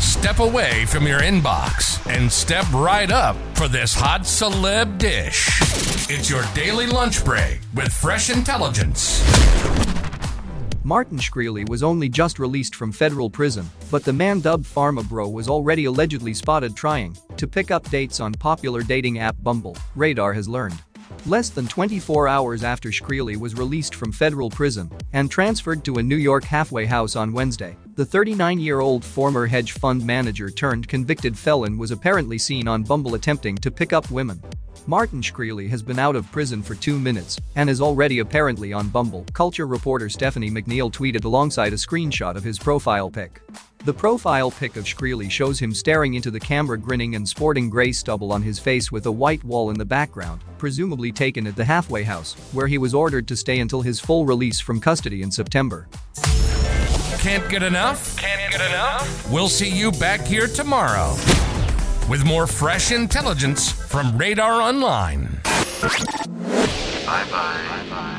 Step away from your inbox and step right up for this hot celeb dish. It's your daily lunch break with fresh intelligence. Martin Shkreli was only just released from federal prison, but the man dubbed Pharma Bro was already allegedly spotted trying to pick up dates on popular dating app Bumble, Radar has learned. Less than 24 hours after Shkreli was released from federal prison and transferred to a New York halfway house on Wednesday, the 39-year-old former hedge fund manager turned convicted felon was apparently seen on Bumble attempting to pick up women. Martin Shkreli has been out of prison for two minutes and is already apparently on Bumble, culture reporter Stephanie McNeal tweeted alongside a screenshot of his profile pic. The profile pic of Shkreli shows him staring into the camera grinning and sporting gray stubble on his face with a white wall in the background, presumably taken at the halfway house, where he was ordered to stay until his full release from custody in September. Can't get enough? Can't get enough? We'll see you back here tomorrow with more fresh intelligence from Radar Online. Bye bye.